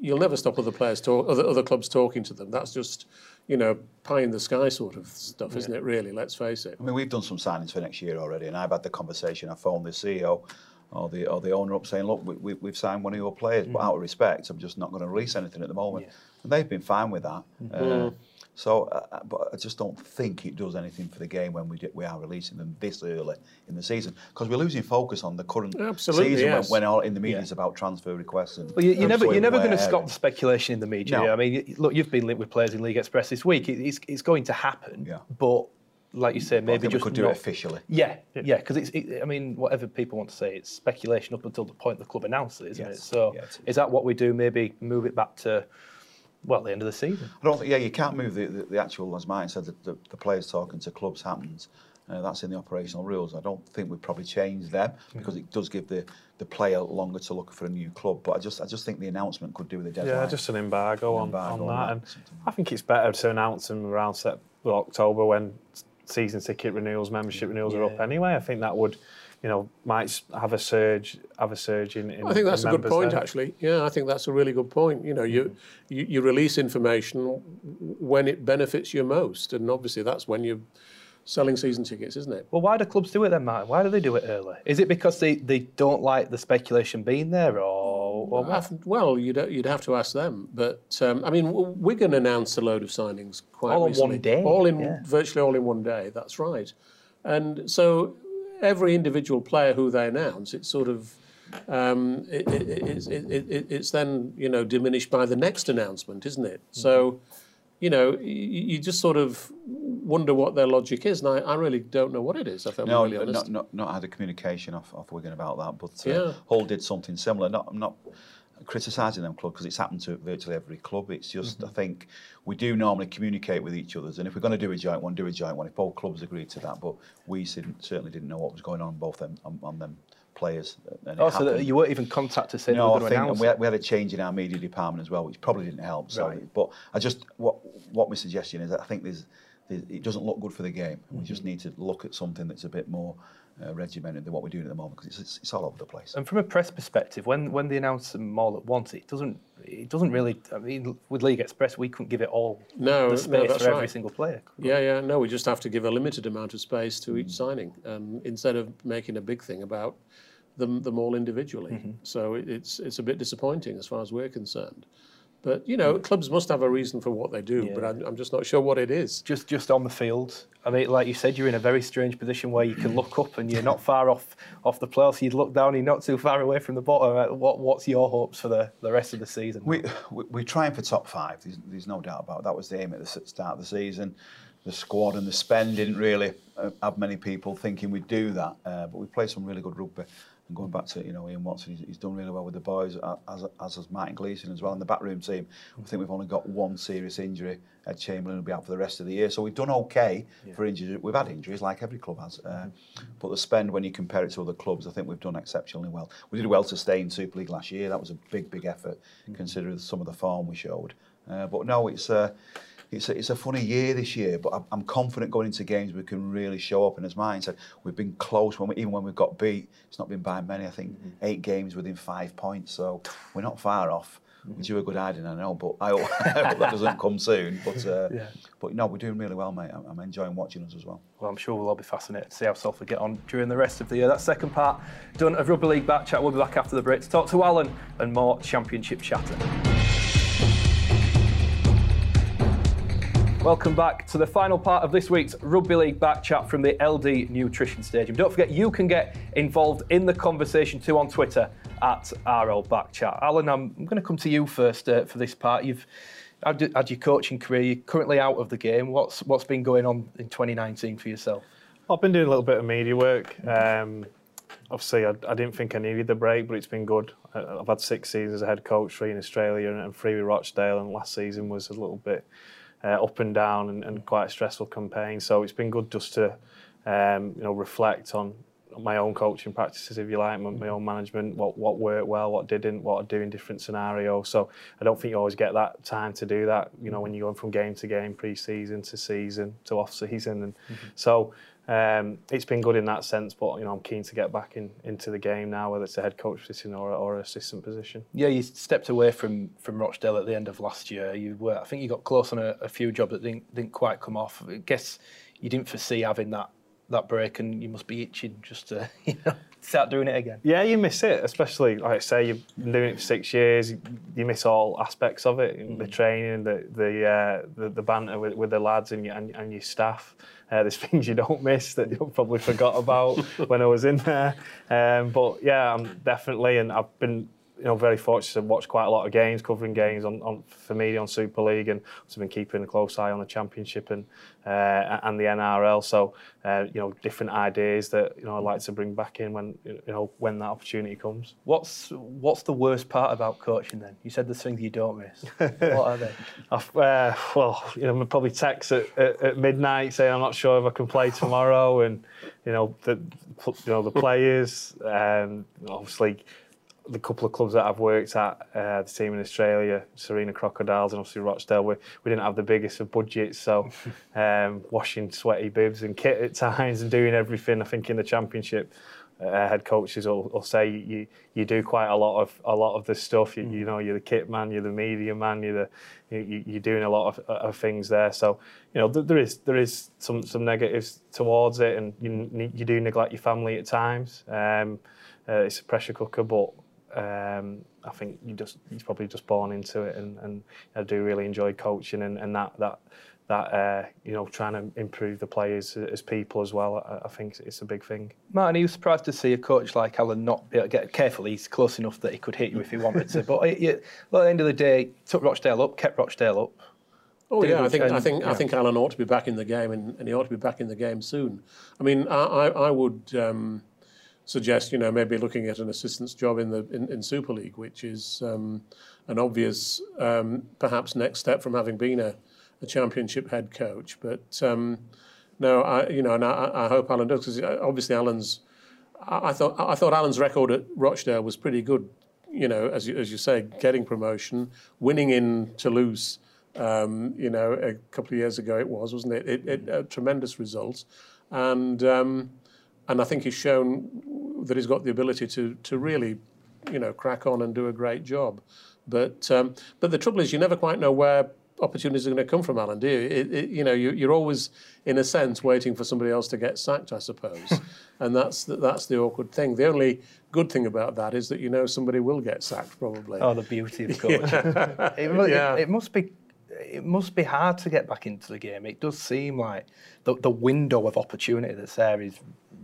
Speaker 3: you'll never stop other players talk, other other clubs talking to them. That's just, you know, pie in the sky sort of stuff, isn't it? Really, let's face it.
Speaker 4: I mean, we've done some signings for next year already, and I've had the conversation. I phoned the CEO or the or the owner up saying, "Look, we, we, we've signed one of your players, but mm. out of respect, I'm just not going to release anything at the moment." And they've been fine with that. Uh, so, uh, but I just don't think it does anything for the game when we do, we are releasing them this early in the season because we're losing focus on the current
Speaker 3: Absolutely,
Speaker 4: season
Speaker 3: yes.
Speaker 4: when, when all in the media is about transfer requests. And
Speaker 2: Well, you, you're never, you're never going to stop the speculation in the media.
Speaker 4: No.
Speaker 2: I mean, look, you've been linked with players in League Express this week. It, it's, it's going to happen.
Speaker 4: Yeah.
Speaker 2: But like you say,
Speaker 4: but I
Speaker 2: maybe
Speaker 4: think we
Speaker 2: just
Speaker 4: could do
Speaker 2: not-
Speaker 4: it officially.
Speaker 2: Yeah, yeah, because it's. It, I mean, whatever people want to say, it's speculation up until the point the club announces it, isn't
Speaker 4: Yes,
Speaker 2: it? So,
Speaker 4: yeah, it is.
Speaker 2: is that what we do? Maybe move it back to, well, the end of the season.
Speaker 4: I don't think, yeah, you can't move the, the, the actual, as Martin said, the, the, players talking to clubs happens. Uh, that's in the operational rules. I don't think we'd probably change them because it does give the, the player longer to look for a new club. But I just I just think the announcement could do with the deadline.
Speaker 5: Yeah, just an embargo,
Speaker 4: An
Speaker 5: on,
Speaker 4: embargo
Speaker 5: on
Speaker 4: on
Speaker 5: that.
Speaker 4: that,
Speaker 5: And
Speaker 4: something.
Speaker 5: I think it's better to announce them around October when season ticket renewals, membership renewals are up anyway. I think that would, you know, might have a surge, have a surge in. in
Speaker 3: I think that's
Speaker 5: in
Speaker 3: a good point,
Speaker 5: then.
Speaker 3: actually. Yeah, I think that's a really good point. You know, you, you you release information when it benefits you most, and obviously that's when you're selling season tickets, isn't it?
Speaker 2: Well, why do clubs do it then, Martin? Why do they do it early? Is it because they, they don't like the speculation being there, or, or what?
Speaker 3: Well, you'd you'd have to ask them, but um, I mean, Wigan announced a load of signings quite
Speaker 2: All
Speaker 3: recently.
Speaker 2: one day,
Speaker 3: all in
Speaker 2: yeah.
Speaker 3: virtually all in one day. That's right, and so every individual player who they announce, it's sort of um, it, it, it's, it, it, it's then you know diminished by the next announcement, isn't it? So, you know, you, you just sort of wonder what their logic is, and I, I really don't know what it is. If I'm
Speaker 4: No,
Speaker 3: really honest.
Speaker 4: not, not, not had a communication off, off Wigan about that, but uh,
Speaker 3: Yeah.
Speaker 4: Hull did something similar. Not, not criticising them club because it's happened to virtually every club. It's just, mm -hmm. I mm-hmm. think, we do normally communicate with each other. And if we're going to do a joint one, do a joint one. If both clubs agreed to that, but we didn't, certainly didn't know what was going on both them, on, on them players. And
Speaker 2: oh, so that you weren't even contacted to say
Speaker 4: no, I think, we had, we had, a change in our media department as well, which probably didn't help. So,
Speaker 2: right.
Speaker 4: but I just what what my suggestion is, I think there's it doesn't look good for the game. We
Speaker 2: Mm-hmm.
Speaker 4: just need to look at something that's a bit more uh, regimented than what we're doing at the moment because it's, it's, it's all over the place.
Speaker 2: And from a press perspective, when when they announce them all at once, it doesn't it doesn't really. I mean, with League Express, we couldn't give it all
Speaker 3: No,
Speaker 2: the
Speaker 3: no,
Speaker 2: space
Speaker 3: that's
Speaker 2: for every
Speaker 3: right.
Speaker 2: single player. could we?
Speaker 3: Yeah, yeah. No, we just have to give a limited amount of space to each signing um, instead of making a big thing about them, them all individually.
Speaker 2: Mm-hmm.
Speaker 3: So it, it's it's a bit disappointing as far as we're concerned. But you know, clubs must have a reason for what they do, but I'm, I'm just not sure what it is.
Speaker 2: Just just on the field. I mean, like you said, you're in a very strange position where you can look up and you're not far off off the playoffs. You'd look down, and you're not too far away from the bottom. Uh, What what's your hopes for the, the rest of the season?
Speaker 4: We, we we're trying for top five. There's, there's no doubt about it. that. Was the aim at the start of the season. The squad and the spend didn't really uh, have many people thinking we'd do that, uh, but we played some really good rugby. And going back to you know Ian Watson, he's, he's done really well with the boys, as as has Martin Gleeson as well in the backroom team. I think we've only got one serious injury. Ed Chamberlain will be out for the rest of the year, so we've done okay yeah. for injuries. We've had injuries like every club has, uh, but the spend when you compare it to other clubs, I think we've done exceptionally well. We did well to stay in Super League last year. That was a big, big effort mm -hmm. considering some of the form we showed. Uh, but no, it's. Uh, it's a, it's a funny year this year. But I'm, I'm confident going into games we can really show up. And as mine said, we've been close when we, even when we've got beat. It's not been by many. I think eight games within five points. So we're not far off. Which you a good hiding, I know, but I hope, I hope that doesn't come soon. But uh,
Speaker 2: Yeah.
Speaker 4: but no, we're doing really well, mate. I'm, I'm enjoying watching us as well.
Speaker 2: Well, I'm sure we'll all be fascinated to see how Salford get on during the rest of the year. That second part done of Rugby League Back Chat. We'll be back after the break to talk to Alan and more Championship chatter. Welcome back to the final part of this week's Rugby League Back Chat from the LD Nutrition Stadium. Don't forget, you can get involved in the conversation too on Twitter at RL Back Chat. Alan, I'm, going to come to you first uh, for this part. You've had, had your coaching career. You're currently out of the game. What's what's been going on in 2019 for yourself?
Speaker 5: I've been doing a little bit of media work. Um, obviously, I, I didn't think I needed the break, but it's been good. I've had six seasons as a head coach, three in Australia and three with Rochdale, and last season was a little bit uh, up and down and, and quite a stressful campaign. So it's been good just to um, you know reflect on my own coaching practices, if you like, my, my own management, what what worked well, what didn't, what I do in different scenarios. So I don't think you always get that time to do that. You know, when you're going from game to game, pre-season to season to off-season, and so um, it's been good in that sense. But you know, I'm keen to get back in into the game now, whether it's a head coach position or or an assistant position.
Speaker 2: Yeah, you stepped away from from Rochdale at the end of last year. You were, I think, you got close on a, a few jobs that didn't didn't quite come off. I guess you didn't foresee having that that break, and you must be itching just to you know start doing it again.
Speaker 5: Yeah, you miss it, especially like I say, you've been doing it for six years. You, you miss all aspects of it: the training, the the uh, the, the banter with, with the lads and your, and, and your staff. Uh, there's things you don't miss that you probably forgot about when I was in there. Um, but yeah, I'm definitely, and I've been you know very fortunate to watch quite a lot of games, covering games on, on for me on Super League, and also been keeping a close eye on the Championship and uh, and the NRL. So uh, you know different ideas that you know I'd like to bring back in when you know when that opportunity comes.
Speaker 2: What's what's the worst part about coaching then? You said there's things you don't miss. what are they?
Speaker 5: Uh, well, you know, I'm probably text at, at, at midnight saying I'm not sure if I can play tomorrow, and you know the you know the players, and obviously the couple of clubs that I've worked at, uh, the team in Australia, Sarina Crocodiles, and obviously Rochdale, we, we didn't have the biggest of budgets, so um, washing sweaty bibs and kit at times and doing everything. I think in the championship, uh, head coaches will, will say you you do quite a lot of a lot of the stuff. You, you know, you're the kit man, you're the media man, you're the you, you're doing a lot of, of things there. So you know th- there is there is some some negatives towards it, and you you do neglect your family at times. Um, uh, it's a pressure cooker, but um, I think you just you're probably just born into it, and, and I do really enjoy coaching, and, and that that that uh, you know trying to improve the players as people as well. I, I think it's a big thing.
Speaker 2: Martin, are you surprised to see a coach like Alan not be able to get careful? He's close enough that he could hit you if he wanted to. But it, it, at the end of the day, took Rochdale up, kept Rochdale up.
Speaker 3: Oh yeah,
Speaker 2: a
Speaker 3: I
Speaker 2: good
Speaker 3: think I
Speaker 2: change,
Speaker 3: think I think Alan ought to be back in the game, and, and he ought to be back in the game soon. I mean, I I, I would um, suggest you know maybe looking at an assistant's job in the in, in Super League, which is um, an obvious um, perhaps next step from having been a, a championship head coach. But um, no, I you know, and I, I hope Alan does because obviously Alan's. I, I thought I thought Alan's record at Rochdale was pretty good. You know, as you, as you say, getting promotion, winning in Toulouse. Um, you know, a couple of years ago it was, wasn't it? It, it a tremendous result, and um, and I think he's shown that he's got the ability to to really, you know, crack on and do a great job. But um, but the trouble is, you never quite know where opportunities are going to come from, Alan. Do you? It, it, you know, you, you're always, in a sense, waiting for somebody else to get sacked, I suppose, and that's the, that's the awkward thing. The only good thing about that is that you know somebody will get sacked, probably.
Speaker 2: Oh, the beauty of coaching. it, mu- it-
Speaker 3: Yeah.
Speaker 2: it must be. It must be hard to get back into the game. It does seem like the, the window of opportunity that's there is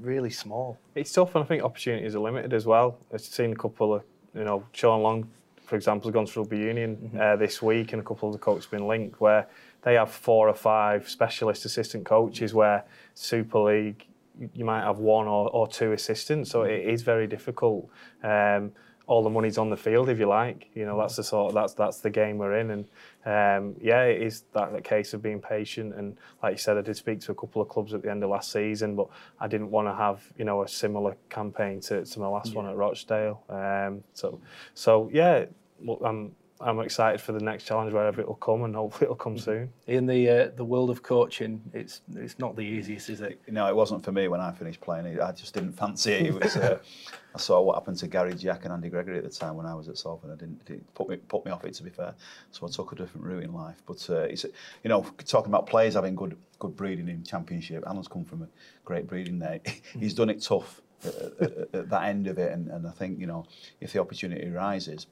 Speaker 2: really small.
Speaker 5: It's tough, and I think opportunities are limited as well. I've seen a couple of, you know, Sean Long, for example, has gone to Rugby Union uh, this week, and a couple of the coaches have been linked where they have four or five specialist assistant coaches. Where Super League, you- you might have one or, or two assistants, so it is very difficult. Um, all the money's on the field, if you like. You know, that's the sort. of, that's that's the game we're in, and um, yeah, it is that, that case of being patient. And like you said, I did speak to a couple of clubs at the end of last season, but I didn't want to have you know a similar campaign to, to my last one at Rochdale. Um, so so yeah, well, I'm I'm excited for the next challenge wherever it'll come, and hopefully it'll come soon.
Speaker 2: In the uh, the world of coaching, it's it's not the easiest, is it?
Speaker 4: No, it wasn't for me when I finished playing. I just didn't fancy it. it was, uh, I saw what happened to Gary Jack and Andy Gregory at the time when I was at Salford. I didn't it put me put me off it to be fair. So I took a different route in life. But uh, it's you know talking about players having good good breeding in Championship. Alan's come from a great breeding there. He's done it tough at, at, at that end of it, and, and I think you know if the opportunity arises.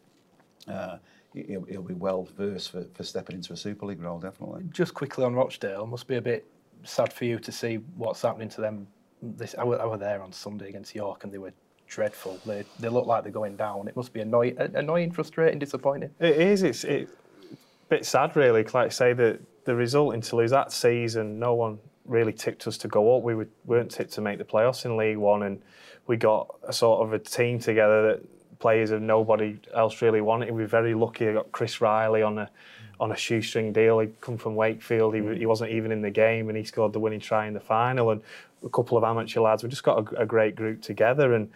Speaker 4: Uh, He'll, he'll be well versed for, for stepping into a Super League role, definitely.
Speaker 2: Just quickly on Rochdale, must be a bit sad for you to see what's happening to them. This I were, I were there on Sunday against York, and they were dreadful. They they look like they're going down. It must be annoying, annoying, frustrating, disappointing.
Speaker 5: It is. It's it, a bit sad, really. Like I say, the the result in Toulouse that season, no one really tipped us to go up. We were, weren't tipped to make the playoffs in League One, and we got a sort of a team together that players that nobody else really wanted. We were very lucky. I got Chris Riley on a on a shoestring deal. He'd come from Wakefield. He, he wasn't even in the game, and he scored the winning try in the final. And a couple of amateur lads. We just got a, a great group together, and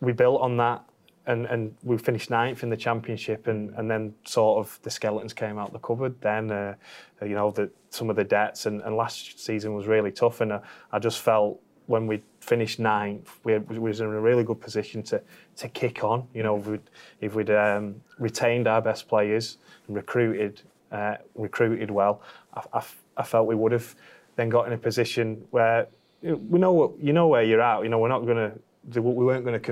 Speaker 5: we built on that and, and we finished ninth in the championship and, and then sort of the skeletons came out the cupboard then uh, you know the, some of the debts and, and last season was really tough and uh, I just felt when we finished ninth we, we was in a really good position to to kick on. You know if we'd, if we'd um, retained our best players and recruited uh, recruited well I, I, I felt we would have then got in a position where you know, we know what you know where you're at. You know we're not going to we weren't going to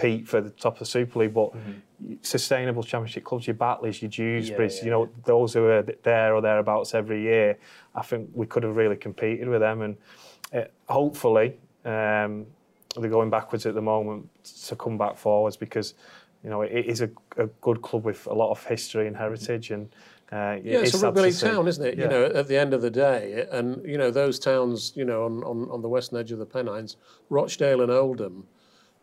Speaker 5: compete for the top of the Super League, but sustainable Championship clubs, your Batleys, your Dewsburys,
Speaker 2: yeah,
Speaker 5: you know, those who are there or thereabouts every year, I think we could have really competed with them. And uh, hopefully, um, they're going backwards at the moment to come back forwards because, you know, it is a, a good club with a lot of history and heritage. And uh,
Speaker 3: Yeah, it's, a rugby league town, isn't it?
Speaker 5: Yeah.
Speaker 3: You know, at the end of the day, and you know those towns, you know, on, on, on the western edge of the Pennines, Rochdale and Oldham,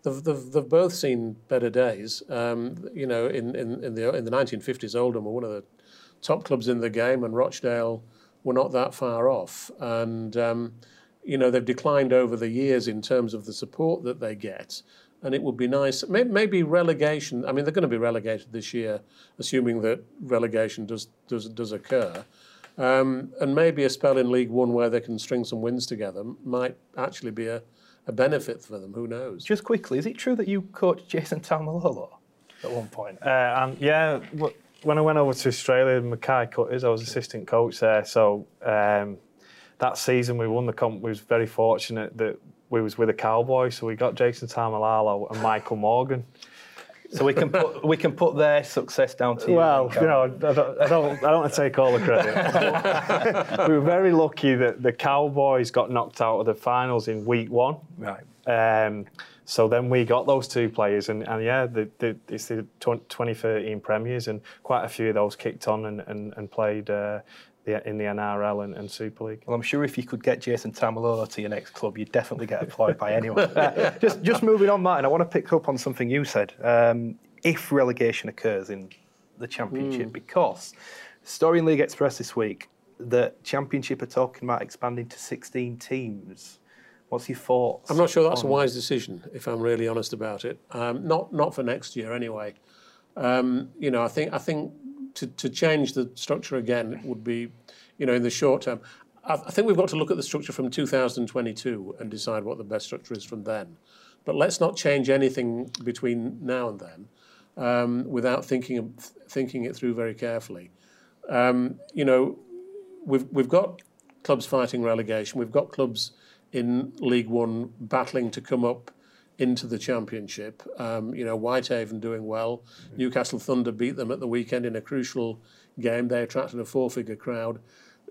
Speaker 3: they've, they've, they've both seen better days. Um, you know, in, in, in the in the 1950s, Oldham were one of the top clubs in the game, and Rochdale were not that far off. And um, you know, they've declined over the years in terms of the support that they get. And it would be nice, maybe relegation. I mean, they're going to be relegated this year, assuming that relegation does does does occur. Um, and maybe a spell in League One where they can string some wins together might actually be a, a benefit for them. Who knows?
Speaker 2: Just quickly, is it true that you coached Jason Taumalolo at one point?
Speaker 5: Uh, and yeah, when I went over to Australia, Mackay Cutters, I was assistant coach there. So um, that season we won the comp. We was very fortunate that we was with a cowboy. So we got Jason Taumalolo and Michael Morgan.
Speaker 2: So we can put we can put their success down to you.
Speaker 5: Well, you know, I don't, I don't, I don't want to take all the credit. we were very lucky that the Cowboys got knocked out of the finals in week one.
Speaker 2: right.
Speaker 5: Um, so then we got those two players, and, and yeah, the, the, it's the 2013 Premiers, and quite a few of those kicked on and, and, and played uh, the, in the NRL and, and Super League.
Speaker 2: Well, I'm sure if you could get Jason Taumalolo to your next club, you'd definitely get employed by anyone. Just, just moving on, Martin, I want to pick up on something you said. Um, if relegation occurs in the Championship, because story in League Express this week, the Championship are talking about expanding to 16 teams. What's your thoughts?
Speaker 3: I'm not sure that's a wise decision, if I'm really honest about it. Um, not not for next year anyway. Um, you know, I think I think to, to change the structure again would be, you know, in the short term. I, I think we've got to look at the structure from 2022 and decide what the best structure is from then. But let's not change anything between now and then um, without thinking thinking it through very carefully. Um, you know, we've we've got clubs fighting relegation. We've got clubs in League One battling to come up into the Championship. Um, you know, Whitehaven doing well. Newcastle Thunder beat them at the weekend in a crucial game. They attracted a four-figure crowd.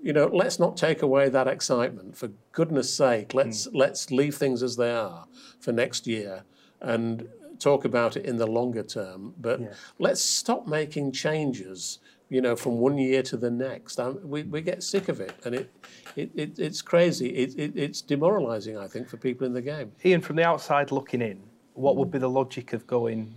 Speaker 3: You know, let's not take away that excitement. For goodness' sake, let's let's leave things as they are for next year and talk about it in the longer term. But let's stop making changes you know, from one year to the next. Um, we, we get sick of it, and it, it, it it's crazy. It, it, it's demoralising, I think, for people in the game.
Speaker 2: Ian, from the outside looking in, what would be the logic of going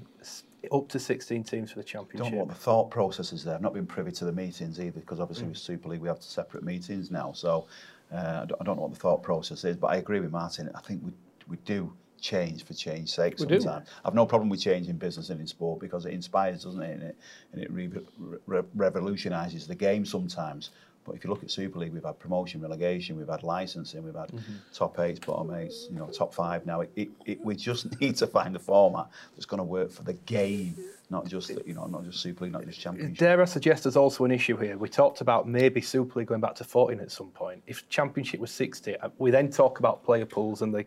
Speaker 2: up to 16 teams for the championship?
Speaker 4: don't
Speaker 2: Championship?
Speaker 4: know what the thought process is there. I've not been privy to the meetings either because obviously
Speaker 2: Mm.
Speaker 4: with Super League we have separate meetings now. So uh, I, don't, I don't know what the thought process is, but I agree with Martin. I think we we do change for change's sake
Speaker 3: We do.
Speaker 4: sometimes. I've no problem with change in business and in sport because it inspires, doesn't it? And it, and it re- re- revolutionises the game sometimes. But if you look at Super League, we've had promotion, relegation, we've had licensing, we've had top eights, bottom eights, you know, top five. Now it, it, it, we just need to find a format that's going to work for the game, not just the, you know, not just Super League, not just Championship.
Speaker 2: Dare I suggest there's also an issue here? We talked about maybe Super League going back to 14 at some point. If Championship was 60, uh, we then talk about player pools and the.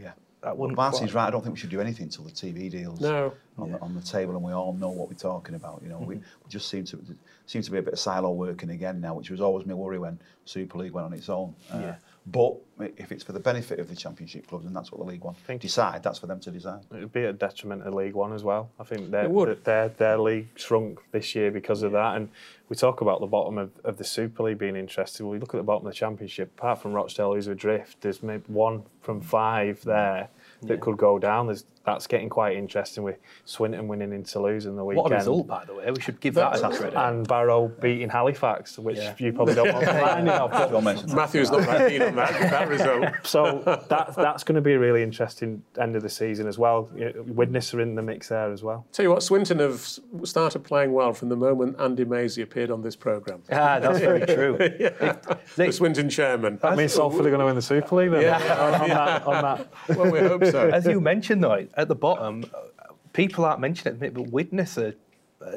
Speaker 4: Yeah.
Speaker 2: That
Speaker 4: Well,
Speaker 2: wouldn't
Speaker 4: Martin's right. I don't think we should do anything until the TV deals
Speaker 3: No.
Speaker 4: on, the, on the table, and we all know what we're talking about. You know, we, we just seem to seem to be a bit of silo working again now, which was always my worry when Super League went on its own. Uh,
Speaker 2: Yeah.
Speaker 4: But if it's for the benefit of the Championship clubs, and that's what the League One
Speaker 5: think-
Speaker 4: decide, that's for them to decide.
Speaker 5: It would be a detriment to League One as well. I think their, their, their league shrunk this year because of that. And we talk about the bottom of, of the Super League being interested. Well, we look at the bottom of the Championship, apart from Rochdale, who's adrift, there's maybe one from five there that could go down. There's, that's getting quite interesting with Swinton winning in Toulouse in the weekend.
Speaker 2: What a result, by the way. We should give that a
Speaker 4: Fantastic.
Speaker 2: credit.
Speaker 5: And Barrow beating Halifax, which
Speaker 2: Yeah.
Speaker 5: you probably don't want to remind of. but-
Speaker 4: John mentioned that.
Speaker 3: Matthew's not that keen on that, that result.
Speaker 5: So that, that's going to be a really interesting end of the season as well. You know, Widnes are in the mix there as well.
Speaker 3: Tell you what, Swinton have started playing well from the moment Andy Mazey appeared on this programme.
Speaker 2: Ah, that's very true.
Speaker 3: The Swinton chairman.
Speaker 5: That means Salford are going to win the Super League then. on, on that, on that.
Speaker 3: Well, we hope so.
Speaker 2: As you mentioned, though, at the bottom, people aren't mentioning it, but Widnes are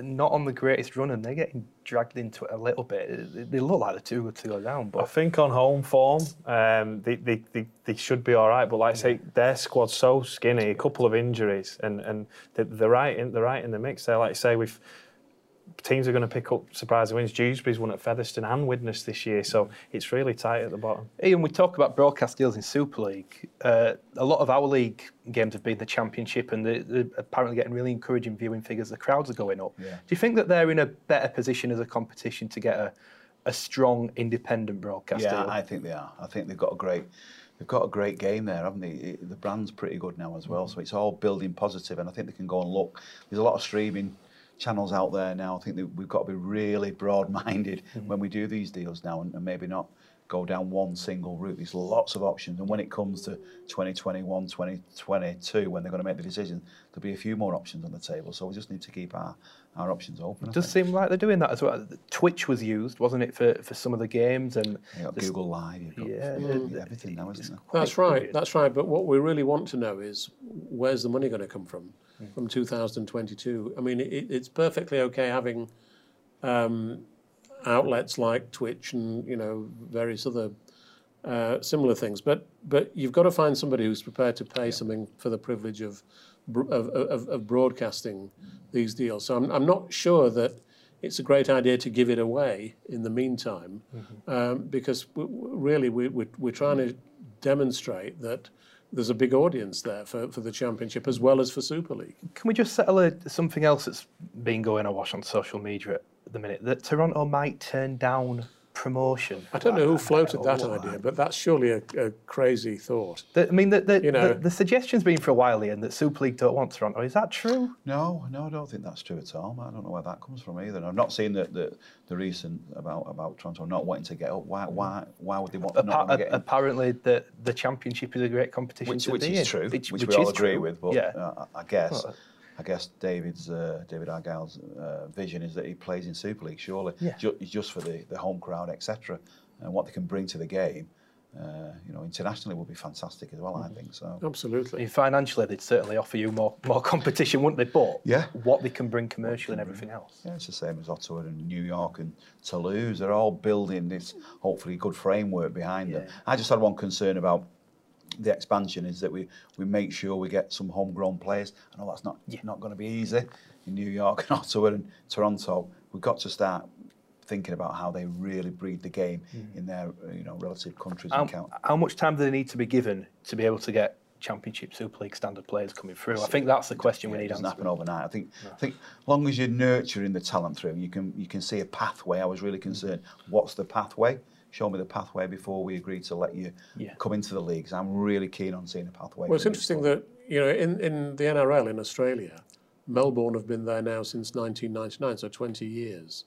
Speaker 2: not on the greatest run and they're getting dragged into it a little bit. They- look like the two good to go down, But I
Speaker 5: think on home form, um, they, they, they, they should be all right. But like I say, their squad's so skinny, a couple of injuries, and, and they're, they're right in they're right in the mix there. Like I say, we've teams are going to pick up surprising wins. Dewsbury's won at Featherstone and Widnes this year, so it's really tight at the bottom.
Speaker 2: Ian, we talk about broadcast deals in Super League. Uh, a lot of our league games have been the Championship, and they're, they're apparently getting really encouraging viewing figures. The crowds are going up.
Speaker 4: Yeah.
Speaker 2: Do you think that they're in a better position as a competition to get a, a strong independent broadcast
Speaker 4: Yeah,
Speaker 2: deal?
Speaker 4: I think they are. I think they've got a great, they've got a great game there, haven't they? The brand's pretty good now as well, so it's all building positive, and I think they can go and look. There's a lot of streaming channels out there now. I think that we've got to be really broad-minded mm-hmm. when we do these deals now, and, and maybe not go down one single route. There's lots of options, and when it comes to 2021, 2022, when they're going to make the decision, there'll be a few more options on the table. So we just need to keep our, our options open. I
Speaker 2: It does
Speaker 4: think.
Speaker 2: seem like they're doing that as well. Twitch was used, wasn't it, for, for some of the games? And
Speaker 4: You've got
Speaker 2: this-
Speaker 4: Google Live, you've got
Speaker 2: Yeah,
Speaker 4: Facebook,
Speaker 2: yeah.
Speaker 4: everything now, isn't there?
Speaker 3: That's right. That's right. But what we really want to know is where's the money going to come from from 2022? I mean, it, it's perfectly okay having um, outlets like Twitch and you know various other uh, similar things, but but you've got to find somebody who's prepared to pay something for the privilege of of, of, of broadcasting these deals. So I'm, I'm not sure that it's a great idea to give it away in the meantime, mm-hmm. um, because we, really we, we, we're trying to demonstrate that there's a big audience there for, for the championship as well as for Super League.
Speaker 2: Can we just settle a, something else that's been going awash on social media at the minute? That Toronto might turn down promotion.
Speaker 3: I don't know who floated that idea, but that's surely a, a crazy thought.
Speaker 2: The, I mean, the, the, you know, the, the, suggestion's been for a while, Ian, that Super League don't want Toronto. Is that true?
Speaker 4: No, no, I don't think that's true at all. I don't know where that comes from either. I've not seen the, the, the recent about about Toronto not wanting to get up. Why why why would they want Appa- not get
Speaker 2: Apparently, the the championship is a great competition
Speaker 4: which,
Speaker 2: to
Speaker 4: which
Speaker 2: be
Speaker 4: is
Speaker 2: in.
Speaker 4: true,
Speaker 2: which,
Speaker 4: which,
Speaker 2: which
Speaker 4: we all
Speaker 2: agree
Speaker 4: true. with. But
Speaker 2: yeah.
Speaker 4: uh, I guess. Well, I guess David's uh, David Argyle's uh, vision is that he plays in Super League. Surely,
Speaker 2: yeah.
Speaker 4: Ju- just for the, the home crowd, etc and what they can bring to the game. Uh, you know, internationally would be fantastic as well. I think so.
Speaker 3: Absolutely.
Speaker 2: I mean, financially, they'd certainly offer you more more competition, wouldn't they? But
Speaker 4: yeah,
Speaker 2: what they can bring commercially and everything else.
Speaker 4: Yeah, it's the same as Ottawa and New York and Toulouse. They're all building this hopefully good framework behind yeah. them. I just had one concern about the expansion is that we, we make sure we get some homegrown players. I know that's not yeah. not going to be easy in New York and Ottawa and Toronto. We've got to start thinking about how they really breed the game mm. in their you know relative countries
Speaker 2: how,
Speaker 4: and count.
Speaker 2: How much time do they need to be given to be able to get Championship, Super League standard players coming through? I think that's the question
Speaker 4: yeah,
Speaker 2: we need.
Speaker 4: It doesn't
Speaker 2: happen
Speaker 4: overnight. I think no. I think as long as you're nurturing the talent through, you can you can see a pathway. I was really concerned. What's the pathway? Show me the pathway before we agree to let you
Speaker 2: yeah.
Speaker 4: come into the leagues. I'm really keen on seeing a pathway.
Speaker 3: Well, it's interesting that you know in, in the NRL in Australia, Melbourne have been there now since 1999, so 20 years.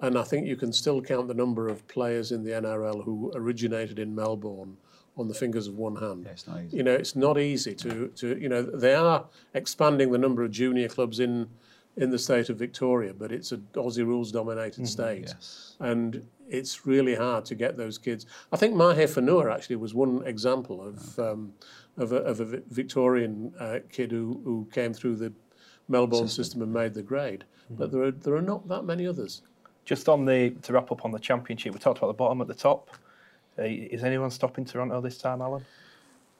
Speaker 3: And I think you can still count the number of players in the NRL who originated in Melbourne on the fingers of one hand.
Speaker 4: Yeah, it's not easy.
Speaker 3: You know, it's not easy to, to you know, they are expanding the number of junior clubs in in the state of Victoria, but it's an Aussie rules dominated mm-hmm, state.
Speaker 4: Yes.
Speaker 3: And it's really hard to get those kids. I think Mahe Fonua actually was one example of um, of, a, of, a, Victorian uh, kid who, who came through the Melbourne system, system and made the grade. Mm-hmm. But there are there are not that many others.
Speaker 2: Just on the to wrap up on the championship, we talked about the bottom at the top. Uh, is anyone stopping Toronto this time, Alan?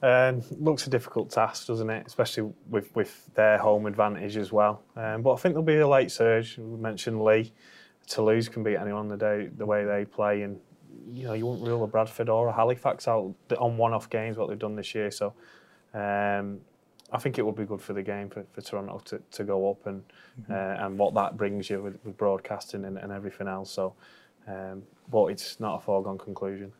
Speaker 5: Um, looks a difficult task, doesn't it? Especially with, with their home advantage as well. Um, but I think there'll be a late surge. We mentioned Leigh. Toulouse can beat anyone the day the way they play, and you know you won't rule a Bradford or a Halifax out on one-off games what they've done this year. So um, I think it would be good for the game for, for Toronto to, to go up and mm-hmm. uh, and what that brings you with, with broadcasting and, and everything else. So, um, but it's not a foregone conclusion.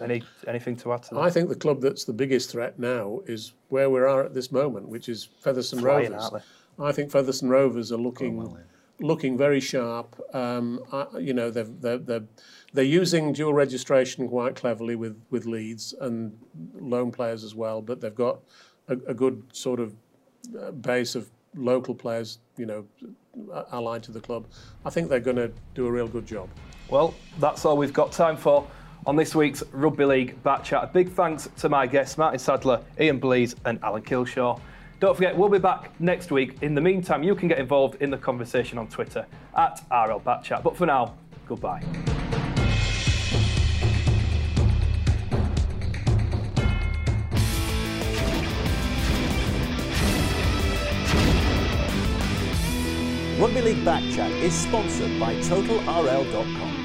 Speaker 2: Any anything to add to that?
Speaker 3: I think the club that's the biggest threat now is where we are at this moment, which is Featherstone Flying, Rovers. I think Featherstone Rovers are looking oh, well, yeah. Looking very sharp. Um, you know, they're, they're, they're, they're using dual registration quite cleverly with, with Leeds and loan players as well, but they've got a, a good sort of uh, base of local players, you know, allied to the club. I think they're going to do a real good job.
Speaker 2: Well, that's all we've got time for on this week's Rugby League Back Chat. A big thanks to my guests, Martin Sadler, Ian Blease, and Alan Kilshaw. Don't forget, we'll be back next week. In the meantime, you can get involved in the conversation on Twitter at RL Back Chat. But for now, goodbye.
Speaker 1: Rugby League Back Chat is sponsored by TotalRL.com.